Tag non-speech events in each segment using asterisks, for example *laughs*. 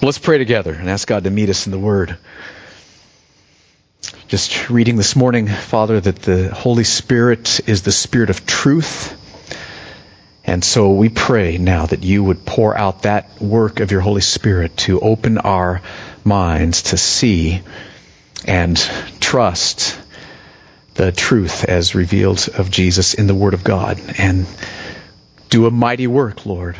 Well, let's pray together and ask God to meet us in the Word. Just reading this morning, Father, that the Holy Spirit is the Spirit of truth. And so we pray now that you would pour out that work of your Holy Spirit to open our minds to see and trust the truth as revealed of Jesus in the Word of God and do a mighty work, Lord,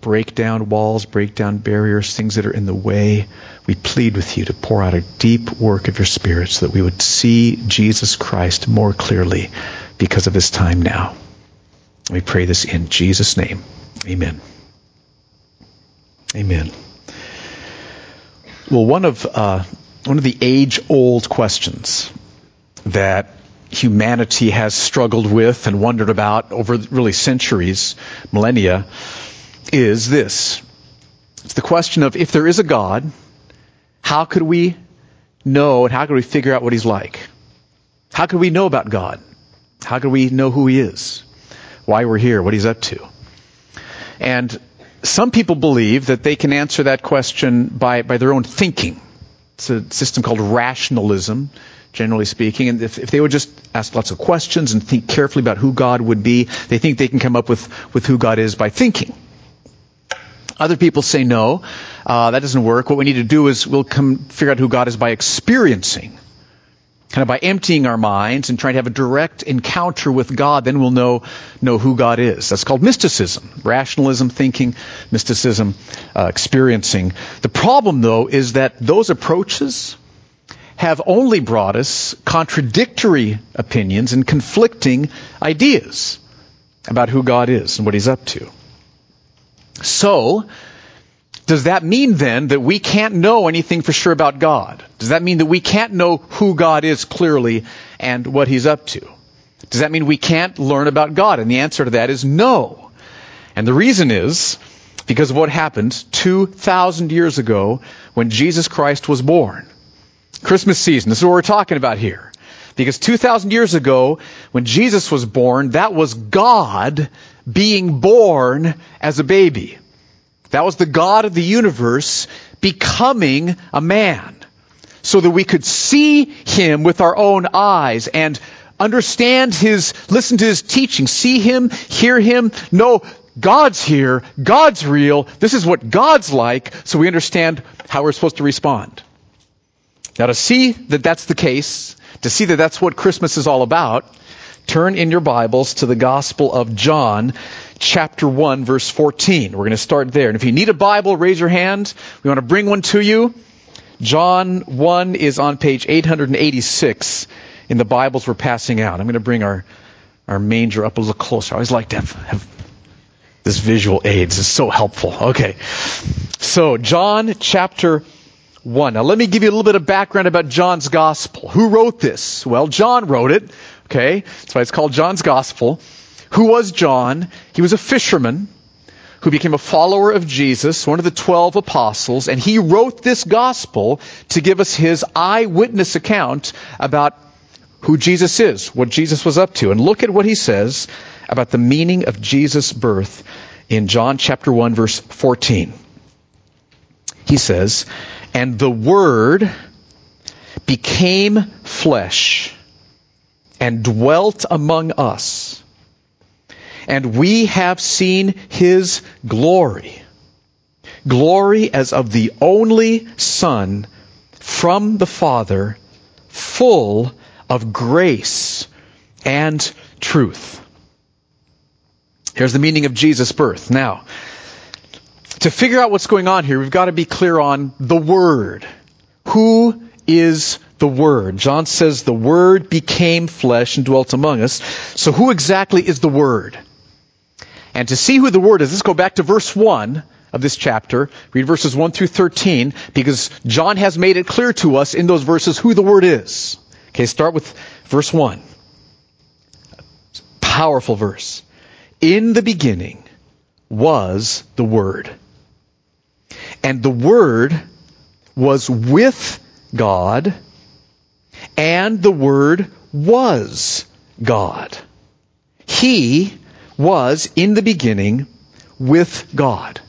break down walls, break down barriers, things that are in the way. We plead with you to pour out a deep work of your Spirit so that we would see Jesus Christ more clearly because of this time now. We pray this in Jesus' name. Amen. Amen. Well, one of uh, one of the age-old questions that humanity has struggled with and wondered about over really centuries, millennia, is this. It's the question of if there is a God, how could we know and how could we figure out what he's like? How could we know about God? How could we know who he is? Why we're here, what he's up to? And some people believe that they can answer that question by, by their own thinking. It's a system called rationalism, generally speaking. And if, if they would just ask lots of questions and think carefully about who God would be, they think they can come up with, with who God is by thinking. Other people say no, uh, that doesn't work. What we need to do is we'll come figure out who God is by experiencing, kind of by emptying our minds and trying to have a direct encounter with God. Then we'll know know who God is. That's called mysticism, rationalism, thinking, mysticism, uh, experiencing. The problem, though, is that those approaches have only brought us contradictory opinions and conflicting ideas about who God is and what He's up to. So, does that mean then that we can't know anything for sure about God? Does that mean that we can't know who God is clearly and what He's up to? Does that mean we can't learn about God? And the answer to that is no. And the reason is because of what happened 2,000 years ago when Jesus Christ was born. Christmas season, this is what we're talking about here. Because 2,000 years ago, when Jesus was born, that was God being born as a baby. That was the God of the universe becoming a man. So that we could see him with our own eyes and understand his, listen to his teaching, see him, hear him, know God's here, God's real, this is what God's like, so we understand how we're supposed to respond. Now to see that that's the case, to see that that's what Christmas is all about, turn in your Bibles to the Gospel of John, chapter 1, verse 14. We're going to start there. And if you need a Bible, raise your hand. We want to bring one to you. John 1 is on page 886 in the Bibles we're passing out. I'm going to bring our, our manger up a little closer. I always like to have, have this visual aid. This is so helpful. Okay. So, John chapter 1. Now, let me give you a little bit of background about John's Gospel. Who wrote this? Well, John wrote it. Okay, that's why it's called John's Gospel. Who was John? He was a fisherman who became a follower of Jesus, one of the twelve apostles, and he wrote this gospel to give us his eyewitness account about who Jesus is, what Jesus was up to. And look at what he says about the meaning of Jesus' birth in John chapter 1 verse 14. He says, And the Word became flesh and dwelt among us. And we have seen his glory. Glory as of the only Son from the Father, full of grace and truth. Here's the meaning of Jesus' birth. Now, to figure out what's going on here, we've got to be clear on the Word. Who is the Word. John says the Word became flesh and dwelt among us. So who exactly is the Word? And to see who the Word is, let's go back to verse 1 of this chapter. Read verses 1 through 13 because John has made it clear to us in those verses who the Word is. Okay, start with verse 1. Powerful verse. In the beginning was the Word. And the Word was with God and the Word was God. He was in the beginning with God.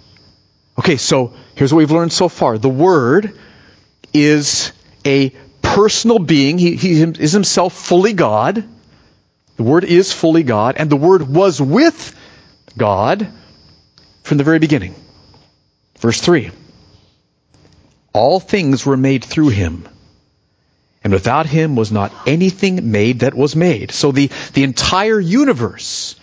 Okay, so here's what we've learned so far. The Word is a personal being. He, he is himself fully God. The Word is fully God, and the Word was with God from the very beginning. Verse 3 All things were made through him, and without him was not anything made that was made. So the, the entire universe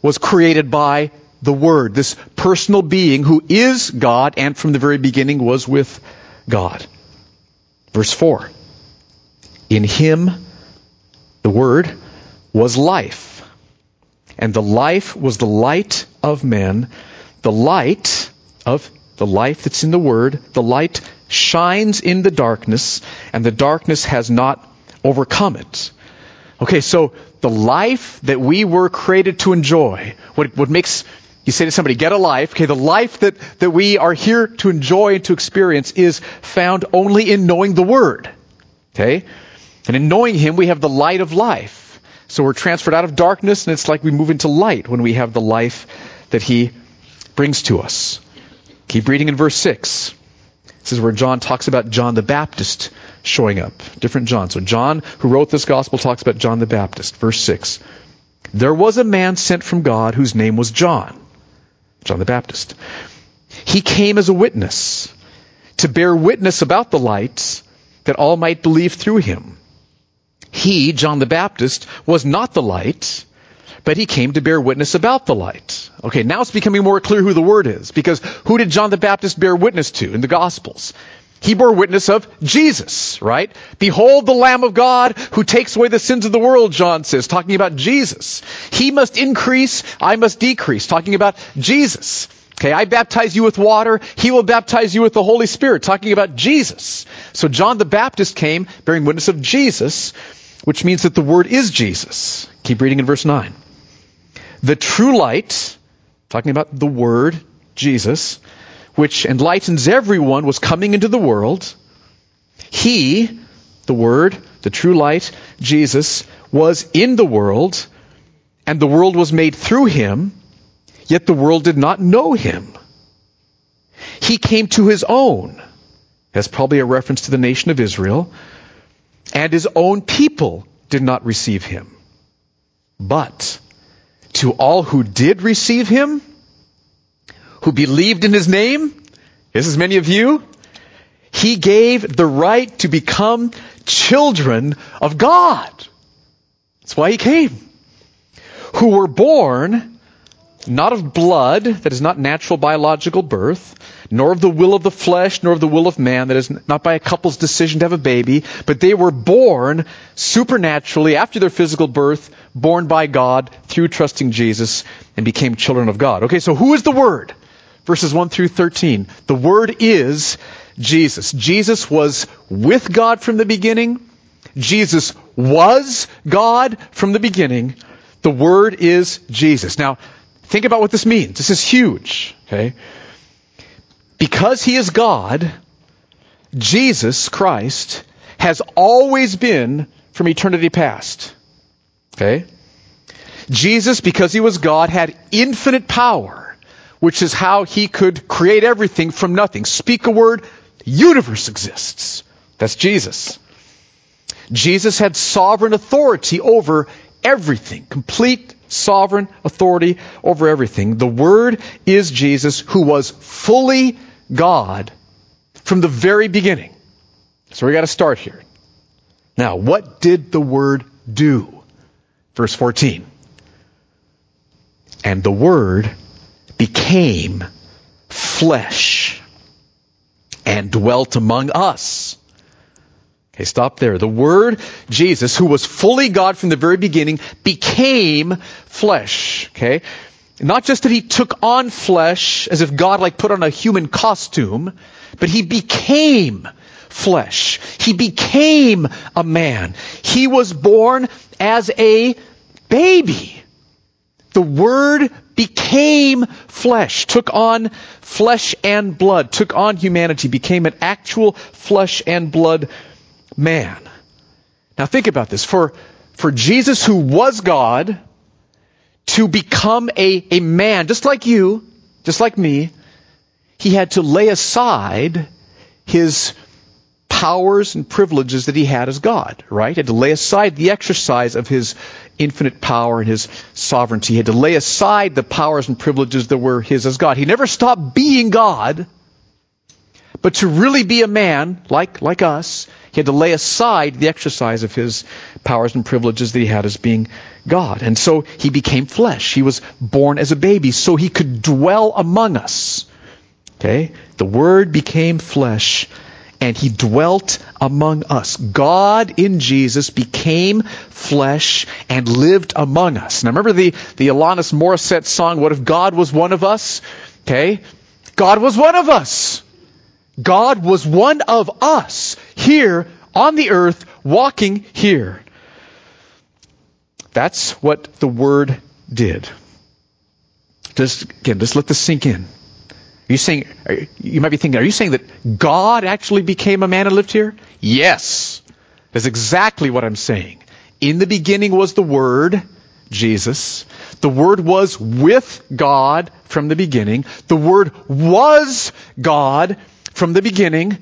was created by the Word, this personal being who is God and from the very beginning was with God. Verse 4 In him, the Word, was life, and the life was the light of men. The light of the life that's in the Word, the light shines in the darkness, and the darkness has not overcome it. Okay, so the life that we were created to enjoy, what, what makes you say to somebody, get a life. Okay, the life that, that we are here to enjoy and to experience is found only in knowing the Word. Okay? And in knowing Him, we have the light of life. So we're transferred out of darkness, and it's like we move into light when we have the life that He brings to us. Keep reading in verse 6. This is where John talks about John the Baptist showing up. Different John. So John, who wrote this gospel, talks about John the Baptist. Verse 6. There was a man sent from God whose name was John. John the Baptist. He came as a witness to bear witness about the light that all might believe through him. He, John the Baptist, was not the light, but he came to bear witness about the light. Okay, now it's becoming more clear who the Word is, because who did John the Baptist bear witness to in the Gospels? He bore witness of Jesus, right? Behold the Lamb of God who takes away the sins of the world, John says, talking about Jesus. He must increase, I must decrease, talking about Jesus. Okay, I baptize you with water, he will baptize you with the Holy Spirit, talking about Jesus. So John the Baptist came bearing witness of Jesus, which means that the Word is Jesus. Keep reading in verse 9. The true light, talking about the Word, Jesus, which enlightens everyone, was coming into the world. He, the Word, the true light, Jesus, was in the world, and the world was made through him, yet the world did not know him. He came to his own. That's probably a reference to the nation of Israel. And his own people did not receive him. But to all who did receive him, who believed in his name, this is many of you, he gave the right to become children of God. That's why he came. Who were born not of blood, that is not natural biological birth, nor of the will of the flesh, nor of the will of man, that is not by a couple's decision to have a baby, but they were born supernaturally after their physical birth, born by God through trusting Jesus, and became children of God. Okay, so who is the Word? Verses 1 through 13. The Word is Jesus. Jesus was with God from the beginning. Jesus was God from the beginning. The Word is Jesus. Now, think about what this means. This is huge. Okay? Because He is God, Jesus Christ has always been from eternity past. Okay? Jesus, because He was God, had infinite power, which is how He could create everything from nothing. Speak a word, universe exists. That's Jesus. Jesus had sovereign authority over everything, complete sovereign authority over everything. The Word is Jesus, who was fully God from the very beginning. So we got to start here. Now, what did the Word do? Verse 14. And the Word became flesh and dwelt among us. Okay, stop there. The Word, Jesus, who was fully God from the very beginning, became flesh. Okay? Not just that he took on flesh as if God like put on a human costume, but he became flesh. He became a man. He was born as a baby. The Word became flesh, took on flesh and blood, took on humanity, became an actual flesh and blood man. Now think about this. For, for Jesus who was God to become a, a man, just like you, just like me, he had to lay aside his powers and privileges that he had as God, right? He had to lay aside the exercise of his infinite power and his sovereignty. He had to lay aside the powers and privileges that were his as God. He never stopped being God, but to really be a man like, like us, he had to lay aside the exercise of his powers and privileges that he had as being God. And so he became flesh. He was born as a baby so he could dwell among us. Okay? The Word became flesh and he dwelt among us. God in Jesus became flesh and lived among us. Now remember the, the Alanis Morissette song, What if God was one of us? Okay? God was one of us. God was one of us here on the earth, walking here. That's what the Word did. Just, again, just let this sink in you saying, you might be thinking, are you saying that God actually became a man and lived here? Yes. That's exactly what I'm saying. In the beginning was the Word, Jesus. The Word was with God from the beginning. The Word was God from the beginning.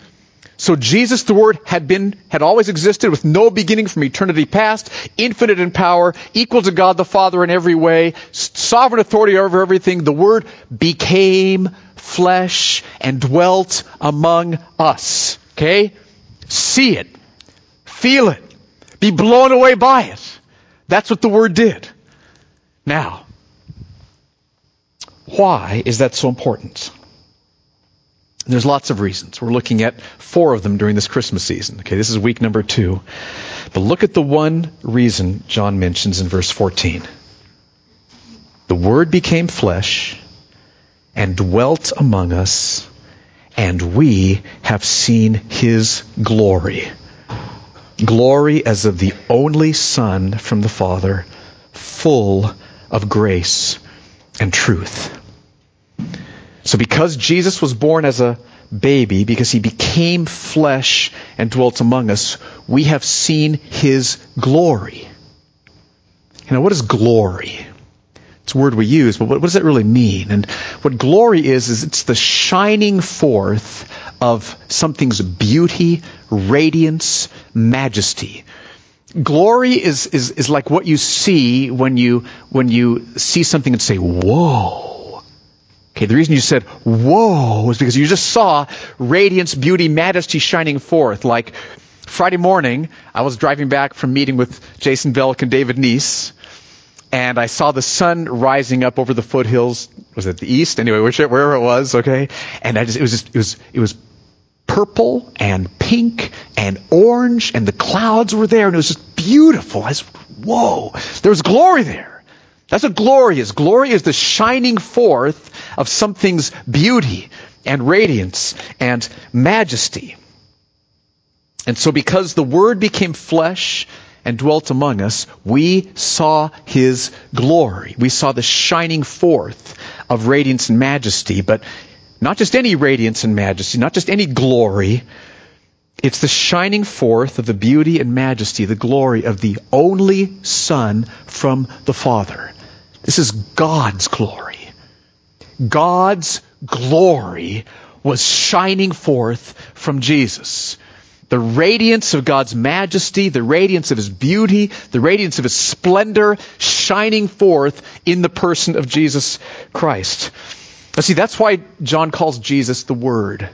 So Jesus, the Word, had been, had always existed with no beginning from eternity past, infinite in power, equal to God the Father in every way, sovereign authority over everything. The Word became flesh and dwelt among us. Okay? See it. Feel it. Be blown away by it. That's what the Word did. Now, why is that so important? There's lots of reasons. We're looking at four of them during this Christmas season. Okay, this is week number two. But look at the one reason John mentions in verse 14. The Word became flesh and dwelt among us, and we have seen His glory. Glory as of the only Son from the Father, full of grace and truth. So because Jesus was born as a baby, because he became flesh and dwelt among us, we have seen his glory. You know, what is glory? It's a word we use, but what, does it really mean? And what glory is, is it's the shining forth of something's beauty, radiance, majesty. Glory is, is, is like what you see when you, when you see something and say, whoa Okay, the reason you said, whoa, is because you just saw radiance, beauty, majesty shining forth. Like Friday morning, I was driving back from meeting with Jason Belk and David Neese, and I saw the sun rising up over the foothills. Was it the east? Anyway, wherever it was, okay? And I just, it was just, it was, it was purple and pink and orange, and the clouds were there, and it was just beautiful. I was, whoa, there was glory there. That's what glory is. Glory is the shining forth of something's beauty and radiance and majesty. And so because the Word became flesh and dwelt among us, we saw His glory. We saw the shining forth of radiance and majesty, but not just any radiance and majesty, not just any glory. It's the shining forth of the beauty and majesty, the glory of the only Son from the Father. This is God's glory. God's glory was shining forth from Jesus. The radiance of God's majesty, the radiance of His beauty, the radiance of His splendor shining forth in the person of Jesus Christ. Now see, that's why John calls Jesus the Word.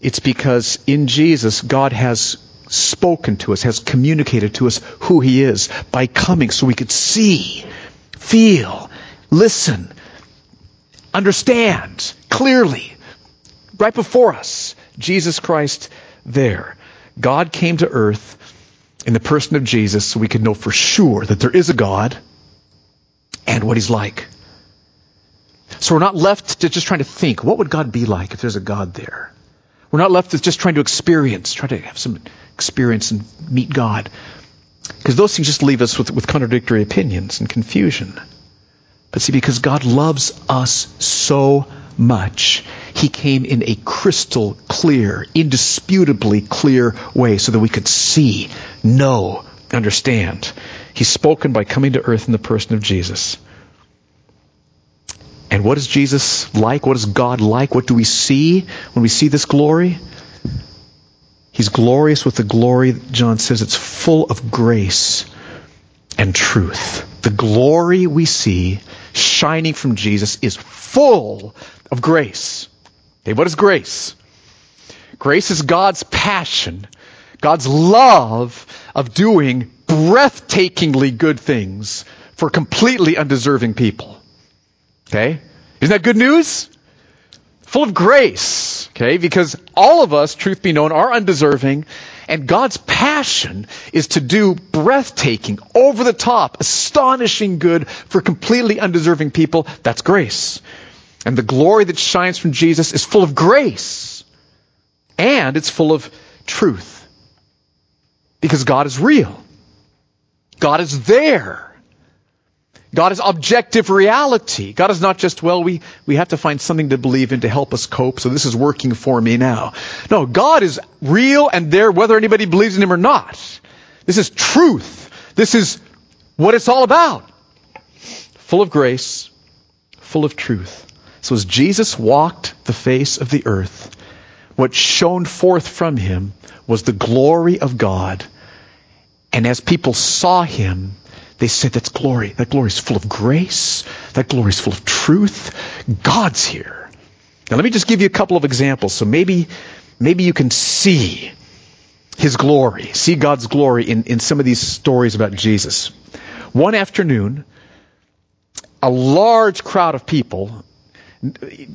It's because in Jesus, God has spoken to us, has communicated to us who He is by coming so we could see feel, listen, understand clearly, right before us, Jesus Christ there. God came to earth in the person of Jesus so we could know for sure that there is a God and what he's like. So we're not left to just trying to think, what would God be like if there's a God there? We're not left with just trying to experience, trying to have some experience and meet God. Because those things just leave us with, with contradictory opinions and confusion. But see, because God loves us so much, He came in a crystal clear, indisputably clear way so that we could see, know, understand. He's spoken by coming to earth in the person of Jesus. And what is Jesus like? What is God like? What do we see when we see this glory? He's glorious with the glory, John says, it's full of grace and truth. The glory we see shining from Jesus is full of grace. Okay, what is grace? Grace is God's passion, God's love of doing breathtakingly good things for completely undeserving people. Okay? Isn't that good news? Full of grace. Okay? Because all of us, truth be known, are undeserving. And God's passion is to do breathtaking, over the top, astonishing good for completely undeserving people. That's grace. And the glory that shines from Jesus is full of grace. And it's full of truth. Because God is real. God is there. God is objective reality. God is not just, well, we, we have to find something to believe in to help us cope, so this is working for me now. No, God is real and there whether anybody believes in Him or not. This is truth. This is what it's all about. Full of grace, full of truth. So as Jesus walked the face of the earth, what shone forth from Him was the glory of God. And as people saw Him, they said that's glory. That glory is full of grace. That glory is full of truth. God's here. Now let me just give you a couple of examples. So maybe, maybe you can see his glory, see God's glory in, in some of these stories about Jesus. One afternoon, a large crowd of people,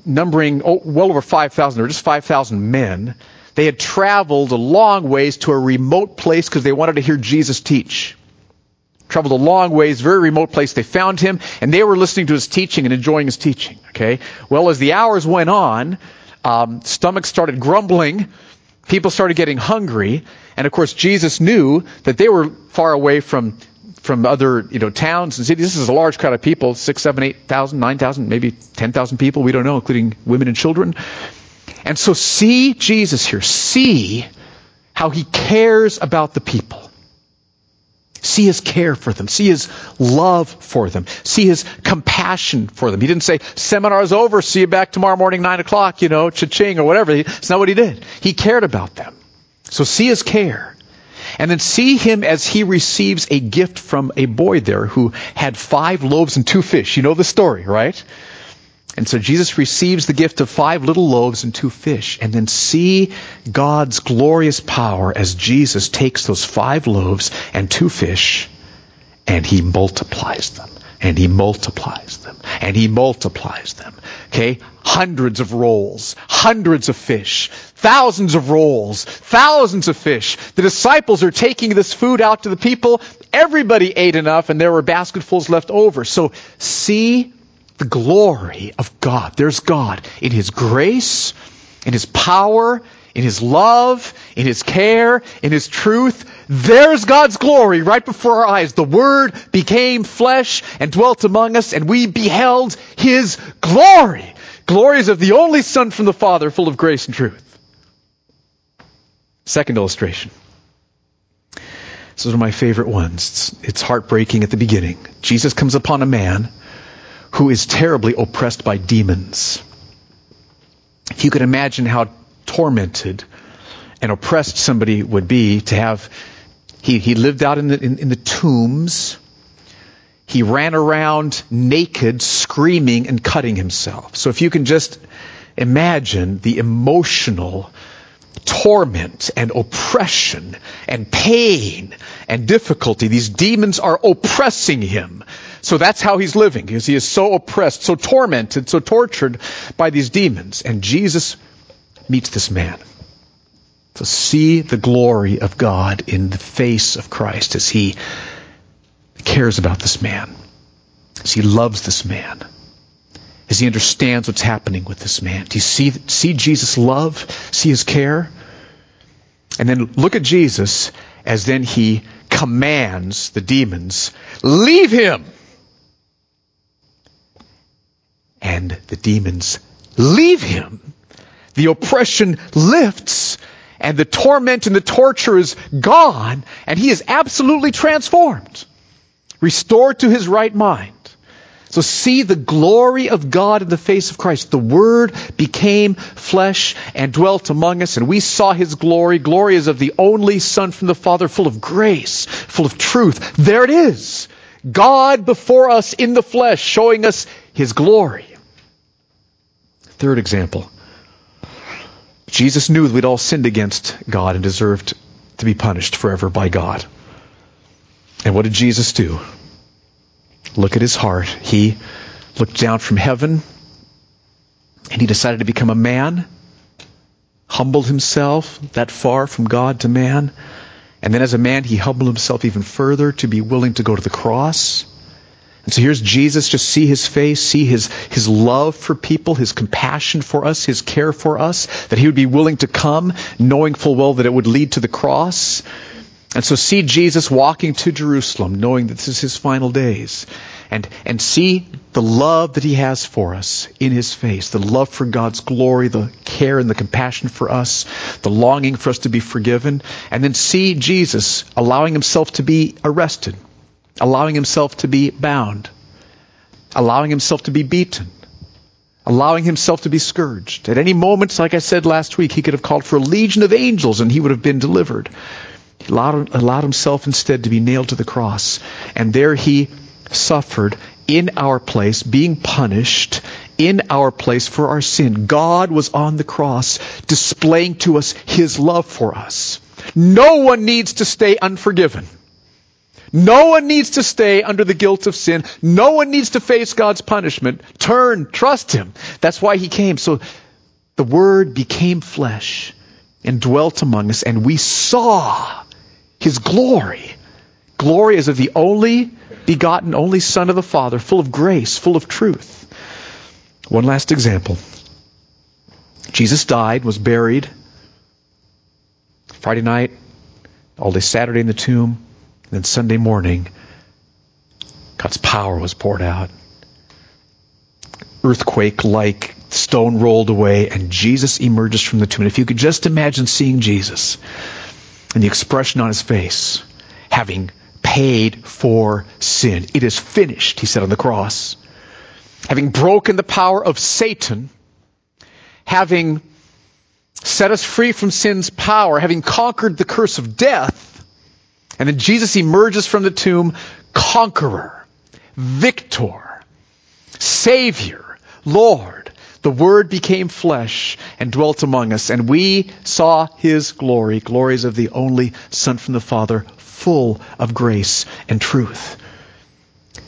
numbering oh, well over 5,000, or just 5,000 men, they had traveled a long ways to a remote place because they wanted to hear Jesus teach traveled a long ways, very remote place. They found him, and they were listening to his teaching and enjoying his teaching. Okay. Well, as the hours went on, um, stomachs started grumbling. People started getting hungry, and of course, Jesus knew that they were far away from from other you know towns and cities. This is a large crowd of people six, seven, eight thousand, nine thousand, maybe ten thousand people. We don't know, including women and children. And so, see Jesus here. See how he cares about the people. See his care for them. See his love for them. See his compassion for them. He didn't say, seminar's over, see you back tomorrow morning, 9 o'clock, you know, cha-ching or whatever. It's not what he did. He cared about them. So see his care. And then see him as he receives a gift from a boy there who had five loaves and two fish. You know the story, right? And so Jesus receives the gift of five little loaves and two fish, and then see God's glorious power as Jesus takes those five loaves and two fish and he multiplies them. And he multiplies them. And he multiplies them. Okay? Hundreds of rolls, hundreds of fish, thousands of rolls, thousands of fish. The disciples are taking this food out to the people. Everybody ate enough and there were basketfuls left over. So see the glory of God. There's God in His grace, in His power, in His love, in His care, in His truth. There's God's glory right before our eyes. The Word became flesh and dwelt among us, and we beheld His glory. Glories of the only Son from the Father, full of grace and truth. Second illustration. This is one of my favorite ones. It's, it's heartbreaking at the beginning. Jesus comes upon a man who is terribly oppressed by demons. If you could imagine how tormented and oppressed somebody would be to have, he, he lived out in the, in, in the tombs. He ran around naked, screaming and cutting himself. So if you can just imagine the emotional torment and oppression and pain and difficulty. These demons are oppressing him. So that's how he's living, because he is so oppressed, so tormented, so tortured by these demons. And Jesus meets this man. To see the glory of God in the face of Christ as he cares about this man, as he loves this man, as he understands what's happening with this man. Do you see, see Jesus' love? See his care? And then look at Jesus as then he commands the demons, leave him! And the demons leave him. The oppression lifts and the torment and the torture is gone and he is absolutely transformed, restored to his right mind. So see the glory of God in the face of Christ. The Word became flesh and dwelt among us, and we saw His glory. Glory is of the only Son from the Father, full of grace, full of truth. There it is. God before us in the flesh, showing us His glory. Third example. Jesus knew that we'd all sinned against God and deserved to be punished forever by God. And what did Jesus do? Look at his heart. He looked down from heaven and he decided to become a man, humbled himself that far from God to man. And then as a man, he humbled himself even further to be willing to go to the cross. And so here's Jesus, just see his face, see his, his love for people, his compassion for us, his care for us, that he would be willing to come, knowing full well that it would lead to the cross. And so see Jesus walking to Jerusalem, knowing that this is his final days. And, and see the love that he has for us in his face, the love for God's glory, the care and the compassion for us, the longing for us to be forgiven. And then see Jesus allowing himself to be arrested, allowing himself to be bound, allowing himself to be beaten, allowing himself to be scourged. At any moment, like I said last week, he could have called for a legion of angels and he would have been delivered. He allowed, allowed himself instead to be nailed to the cross. And there he suffered in our place, being punished in our place for our sin. God was on the cross displaying to us his love for us. No one needs to stay unforgiven. No one needs to stay under the guilt of sin. No one needs to face God's punishment. Turn, trust him. That's why he came. So the word became flesh and dwelt among us and we saw his glory. Glory is of the only begotten, only Son of the Father, full of grace, full of truth. One last example. Jesus died, was buried. Friday night, all day Saturday in the tomb, and then Sunday morning, God's power was poured out. Earthquake like stone rolled away, and Jesus emerges from the tomb. And if you could just imagine seeing Jesus and the expression on his face, having paid for sin. It is finished, he said on the cross. Having broken the power of Satan, having set us free from sin's power, having conquered the curse of death, and then Jesus emerges from the tomb conqueror, victor, savior, Lord. The Word became flesh and dwelt among us, and we saw His glory, glories of the only Son from the Father, full of grace and truth.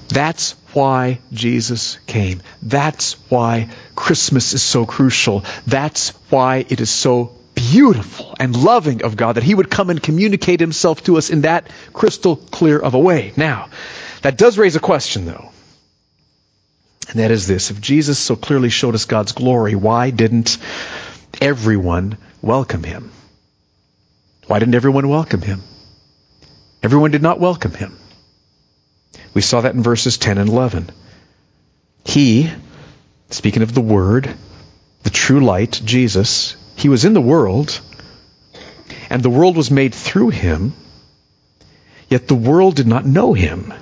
That's why Jesus came. That's why Christmas is so crucial. That's why it is so beautiful and loving of God that He would come and communicate Himself to us in that crystal clear of a way. Now, that does raise a question though. And that is this. If Jesus so clearly showed us God's glory, why didn't everyone welcome Him? Why didn't everyone welcome Him? Everyone did not welcome him. We saw that in verses 10 and 11. He, speaking of the Word, the true light, Jesus, he was in the world, and the world was made through him, yet the world did not know him.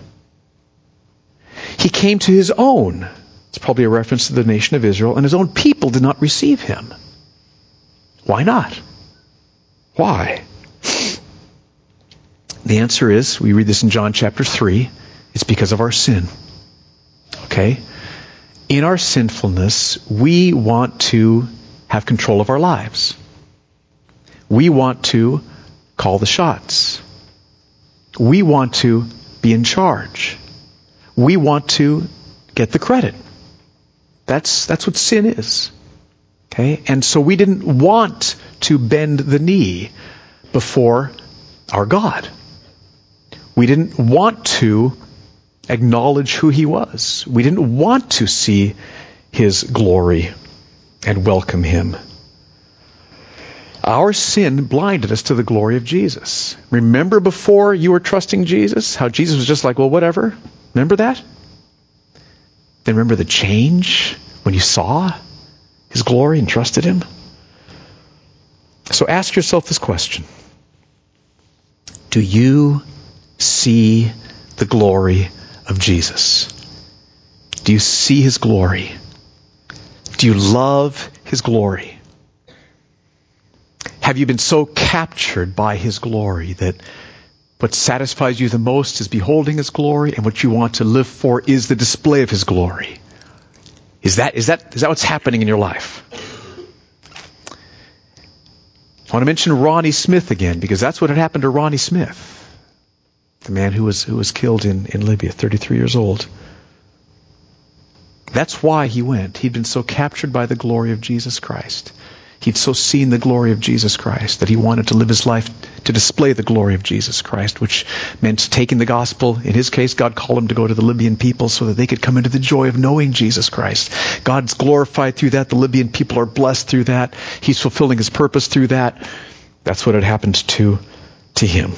He came to his own. It's probably a reference to the nation of Israel, and his own people did not receive him. Why not? Why? The answer is, we read this in John chapter 3, it's because of our sin. Okay? In our sinfulness, we want to have control of our lives. We want to call the shots. We want to be in charge. We want to get the credit. That's, that's what sin is. Okay? And so we didn't want to bend the knee before our God. We didn't want to acknowledge who he was. We didn't want to see his glory and welcome him. Our sin blinded us to the glory of Jesus. Remember before you were trusting Jesus, how Jesus was just like, well, whatever. Remember that? Then remember the change when you saw his glory and trusted him? So ask yourself this question Do you see the glory of Jesus? Do you see his glory? Do you love his glory? Have you been so captured by his glory that what satisfies you the most is beholding his glory and what you want to live for is the display of his glory? Is that, is that, is that what's happening in your life? I want to mention Ronnie Smith again because that's what had happened to Ronnie Smith, the man who was, who was killed in, in Libya, 33 years old. That's why he went. He'd been so captured by the glory of Jesus Christ. He'd so seen the glory of Jesus Christ that he wanted to live his life to display the glory of Jesus Christ, which meant taking the gospel. In his case, God called him to go to the Libyan people so that they could come into the joy of knowing Jesus Christ. God's glorified through that. The Libyan people are blessed through that. He's fulfilling his purpose through that. That's what had happened to, to him.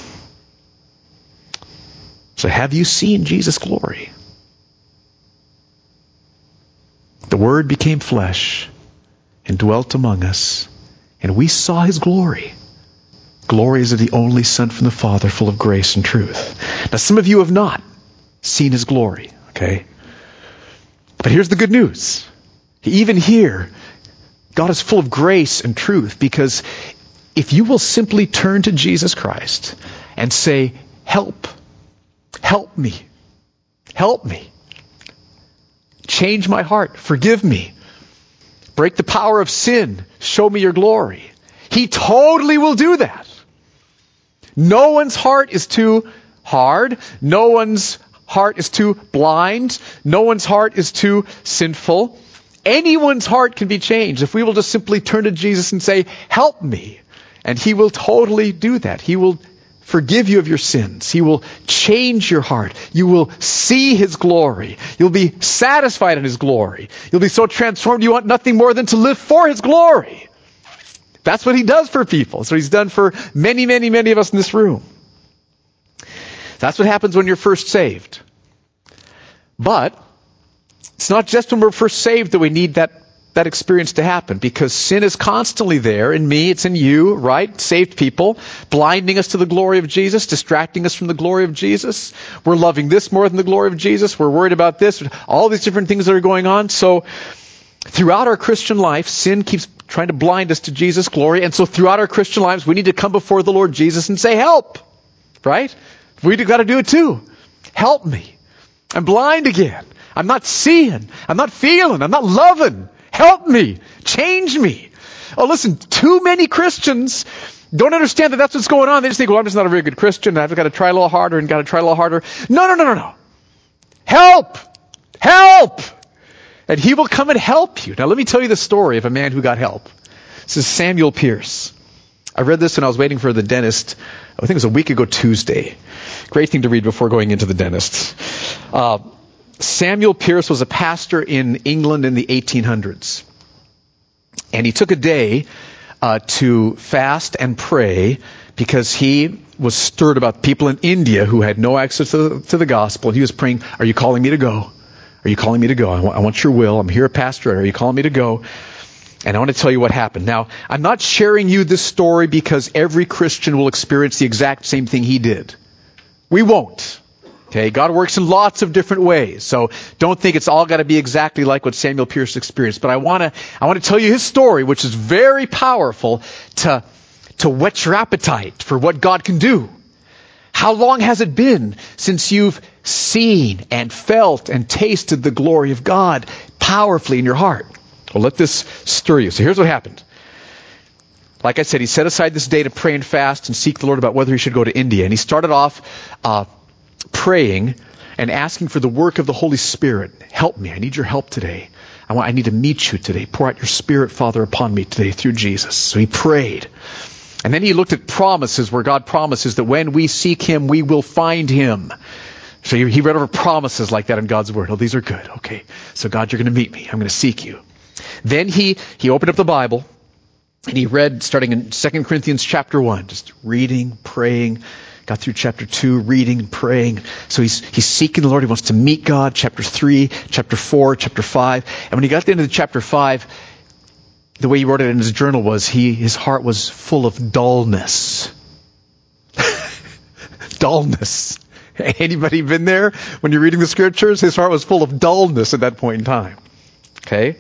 So have you seen Jesus' glory? The Word became flesh and dwelt among us, and we saw his glory. Glory is of the only Son from the Father, full of grace and truth. Now, some of you have not seen his glory, okay? But here's the good news. Even here, God is full of grace and truth because if you will simply turn to Jesus Christ and say, Help, help me, help me, change my heart, forgive me, break the power of sin, show me your glory. He totally will do that. No one's heart is too hard. No one's heart is too blind. No one's heart is too sinful. Anyone's heart can be changed if we will just simply turn to Jesus and say, help me. And he will totally do that. He will forgive you of your sins. He will change your heart. You will see His glory. You'll be satisfied in His glory. You'll be so transformed you want nothing more than to live for His glory. That's what He does for people. So He's done for many, many, many of us in this room. That's what happens when you're first saved. But it's not just when we're first saved that we need that that experience to happen because sin is constantly there in me, it's in you, right? Saved people, blinding us to the glory of Jesus, distracting us from the glory of Jesus. We're loving this more than the glory of Jesus. We're worried about this, all these different things that are going on. So throughout our Christian life, sin keeps trying to blind us to Jesus' glory. And so throughout our Christian lives, we need to come before the Lord Jesus and say, help, right? We've got to do it too. Help me. I'm blind again. I'm not seeing. I'm not feeling. I'm not loving. Help me. Change me. Oh, listen, too many Christians don't understand that that's what's going on. They just think, well, I'm just not a very good Christian. I've got to try a little harder and got to try a little harder. No, no, no, no, no. Help! Help! And he will come and help you. Now, let me tell you the story of a man who got help. This is Samuel Pearce. I read this when I was waiting for the dentist. I think it was a week ago Tuesday. Great thing to read before going into the dentist. Uh, Samuel Pearce was a pastor in England in the 1800s. And he took a day uh, to fast and pray because he was stirred about people in India who had no access to the, to the gospel. And he was praying, Are you calling me to go? Are you calling me to go? I want, I want your will. I'm here, a pastor. Are you calling me to go? And I want to tell you what happened. Now, I'm not sharing you this story because every Christian will experience the exact same thing he did. We won't. Okay, God works in lots of different ways. So don't think it's all got to be exactly like what Samuel Pearce experienced. But I want to, I want to tell you his story, which is very powerful to, to whet your appetite for what God can do. How long has it been since you've seen and felt and tasted the glory of God powerfully in your heart? Well, let this stir you. So here's what happened. Like I said, he set aside this day to pray and fast and seek the Lord about whether he should go to India. And he started off uh, praying and asking for the work of the Holy Spirit. Help me. I need your help today. I, want, I need to meet you today. Pour out your Spirit, Father, upon me today through Jesus. So he prayed. And then he looked at promises where God promises that when we seek him, we will find him. So he read over promises like that in God's word. Oh, these are good. Okay. So God, you're going to meet me. I'm going to seek you. Then he, he opened up the Bible and he read starting in 2 Corinthians chapter 1, just reading, praying, got through chapter 2, reading and praying. So he's, he's seeking the Lord. He wants to meet God. Chapter 3, chapter 4, chapter 5. And when he got to the end of chapter 5, the way he wrote it in his journal was he, his heart was full of dullness. *laughs* dullness. *laughs* Anybody been there when you're reading the scriptures? His heart was full of dullness at that point in time. Okay?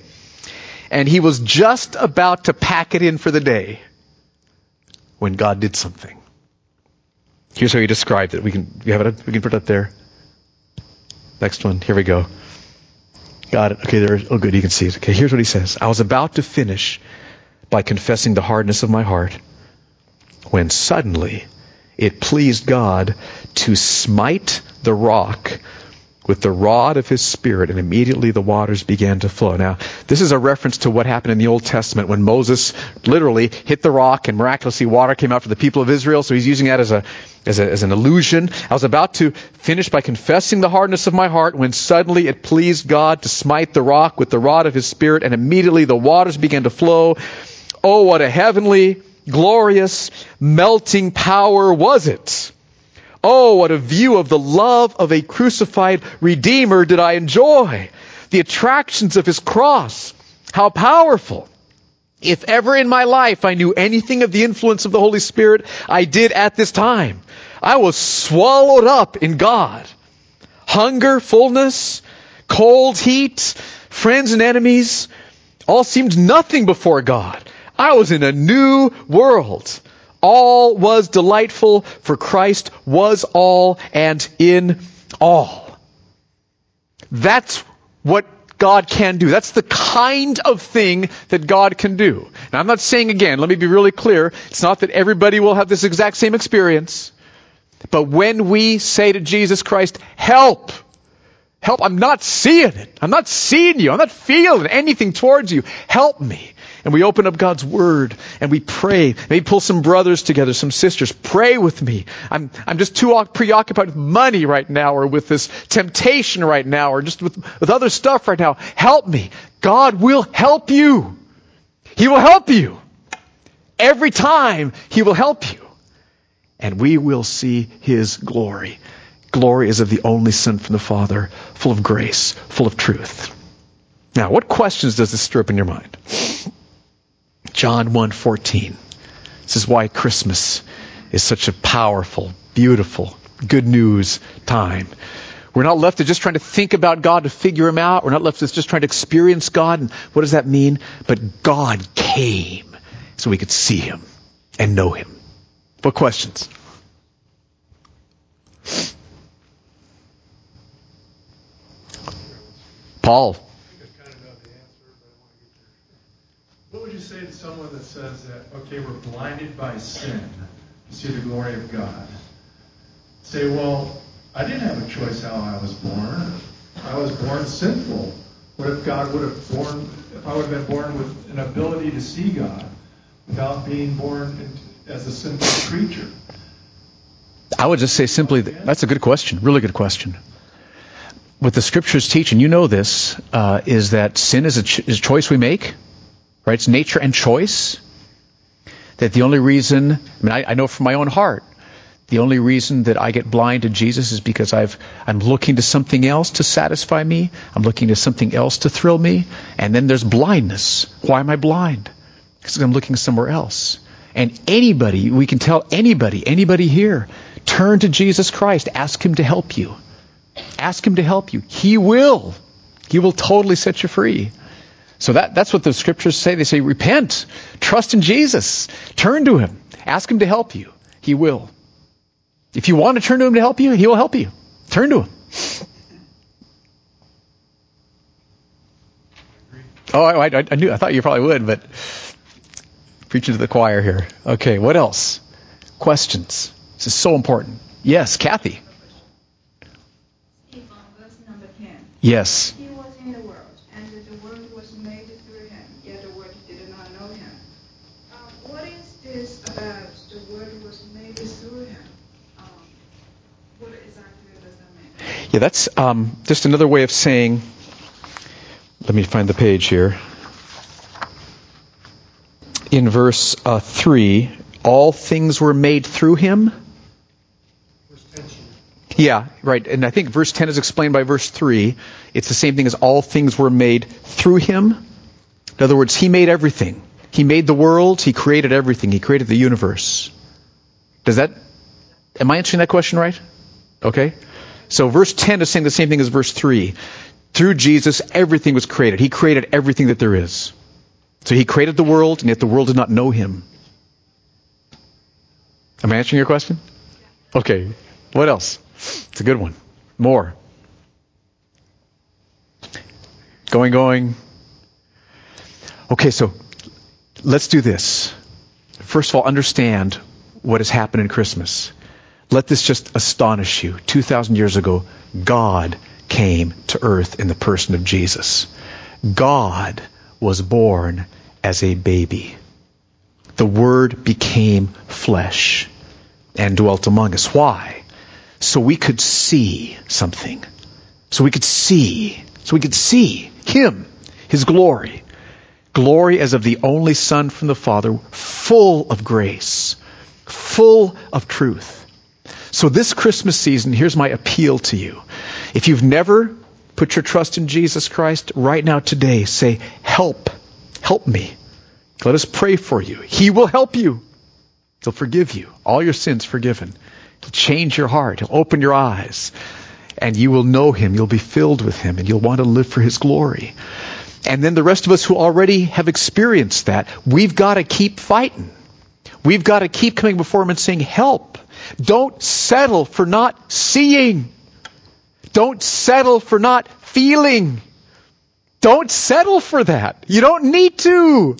And he was just about to pack it in for the day when God did something. Here's how he described it. We can, we have it, we can put it up there. Next one. Here we go. Got it. Okay, there. Oh, good. You can see it. Okay, here's what he says. I was about to finish by confessing the hardness of my heart when suddenly it pleased God to smite the rock with the rod of his spirit, and immediately the waters began to flow. Now, this is a reference to what happened in the Old Testament when Moses literally hit the rock and miraculously water came out for the people of Israel. So he's using that as a, as, a, as an illusion. I was about to finish by confessing the hardness of my heart when suddenly it pleased God to smite the rock with the rod of his spirit, and immediately the waters began to flow. Oh, what a heavenly, glorious, melting power was it! Oh, what a view of the love of a crucified Redeemer did I enjoy. The attractions of his cross. How powerful. If ever in my life I knew anything of the influence of the Holy Spirit, I did at this time. I was swallowed up in God. Hunger, fullness, cold, heat, friends and enemies, all seemed nothing before God. I was in a new world. All was delightful, for Christ was all and in all. That's what God can do. That's the kind of thing that God can do. Now, I'm not saying again, let me be really clear, it's not that everybody will have this exact same experience. But when we say to Jesus Christ, help, help, I'm not seeing it. I'm not seeing you. I'm not feeling anything towards you. Help me and we open up God's Word and we pray. Maybe pull some brothers together, some sisters. Pray with me. I'm, I'm just too preoccupied with money right now or with this temptation right now or just with, with other stuff right now. Help me. God will help you. He will help you. Every time He will help you. And we will see His glory. Glory is of the only Son from the Father, full of grace, full of truth. Now, what questions does this stir up in your mind? John 1:14. This is why Christmas is such a powerful, beautiful, good news time. We're not left to just trying to think about God to figure him out. We're not left to just trying to experience God. And what does that mean? But God came so we could see him and know him. What questions? Paul. You say to someone that says that, okay, we're blinded by sin to see the glory of God? Say, well, I didn't have a choice how I was born. I was born sinful. What if God would have born, if I would have been born with an ability to see God without being born as a sinful creature? I would just say simply, that's a good question, really good question. What the scriptures teach, and you know this, uh, is that sin is a, ch- is a choice we make right? It's nature and choice. That the only reason, I mean, I, I know from my own heart, the only reason that I get blind to Jesus is because I've, I'm looking to something else to satisfy me. I'm looking to something else to thrill me. And then there's blindness. Why am I blind? Because I'm looking somewhere else. And anybody, we can tell anybody, anybody here, turn to Jesus Christ. Ask Him to help you. Ask Him to help you. He will. He will totally set you free. So that, that's what the scriptures say. They say, repent, trust in Jesus, turn to Him, ask Him to help you. He will. If you want to turn to Him to help you, He will help you. Turn to Him. Oh, I, I, I knew. I thought you probably would, but preaching to the choir here. Okay, what else? Questions. This is so important. Yes, Kathy. Yes. Yeah, that's um, just another way of saying. Let me find the page here. In verse uh, 3, all things were made through him. Yeah, right. And I think verse 10 is explained by verse 3. It's the same thing as all things were made through him. In other words, he made everything. He made the world, he created everything, he created the universe. Does that, am I answering that question right? Okay? So verse 10 is saying the same thing as verse 3. Through Jesus, everything was created. He created everything that there is. So he created the world, and yet the world did not know him. Am I answering your question? Okay. What else? It's a good one. More. Going, going. Okay, so let's do this. First of all, understand what has happened in Christmas. Let this just astonish you. 2,000 years ago, God came to earth in the person of Jesus. God was born as a baby. The Word became flesh and dwelt among us. Why? So we could see something. So we could see. So we could see Him, His glory. Glory as of the only Son from the Father, full of grace, full of truth. So this Christmas season, here's my appeal to you. If you've never put your trust in Jesus Christ, right now today, say, help, help me. Let us pray for you. He will help you. He'll forgive you. All your sins forgiven. He'll change your heart. He'll open your eyes. And you will know Him. You'll be filled with Him. And you'll want to live for His glory. And then the rest of us who already have experienced that, we've got to keep fighting. We've got to keep coming before Him and saying, help. Don't settle for not seeing. Don't settle for not feeling. Don't settle for that. You don't need to.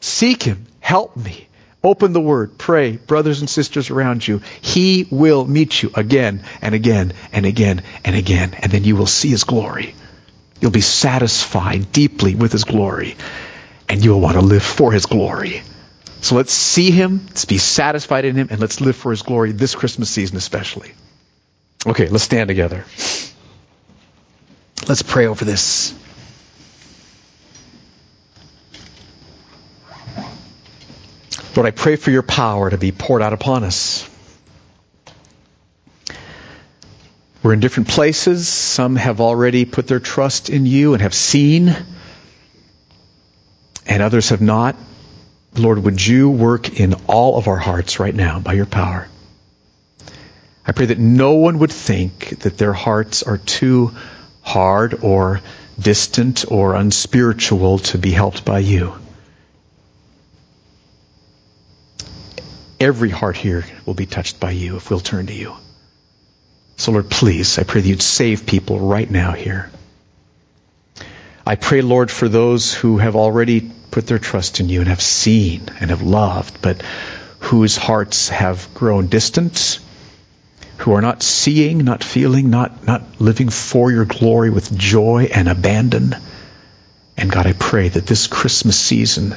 Seek Him. Help me. Open the Word. Pray. Brothers and sisters around you. He will meet you again and again and again and again. And then you will see His glory. You'll be satisfied deeply with His glory. And you'll want to live for His glory. So let's see Him, let's be satisfied in Him, and let's live for His glory this Christmas season especially. Okay, let's stand together. Let's pray over this. Lord, I pray for your power to be poured out upon us. We're in different places. Some have already put their trust in you and have seen, and others have not. Lord, would you work in all of our hearts right now by your power? I pray that no one would think that their hearts are too hard or distant or unspiritual to be helped by you. Every heart here will be touched by you if we'll turn to you. So, Lord, please, I pray that you'd save people right now here. I pray, Lord, for those who have already put their trust in you and have seen and have loved, but whose hearts have grown distant, who are not seeing, not feeling, not, not living for your glory with joy and abandon. And God, I pray that this Christmas season,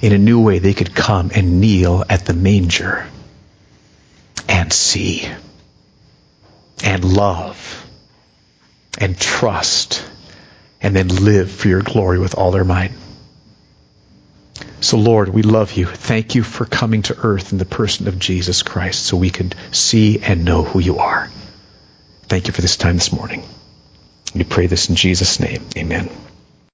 in a new way, they could come and kneel at the manger and see and love and trust and then live for your glory with all their might. So, Lord, we love you. Thank you for coming to earth in the person of Jesus Christ so we could see and know who you are. Thank you for this time this morning. We pray this in Jesus' name. Amen.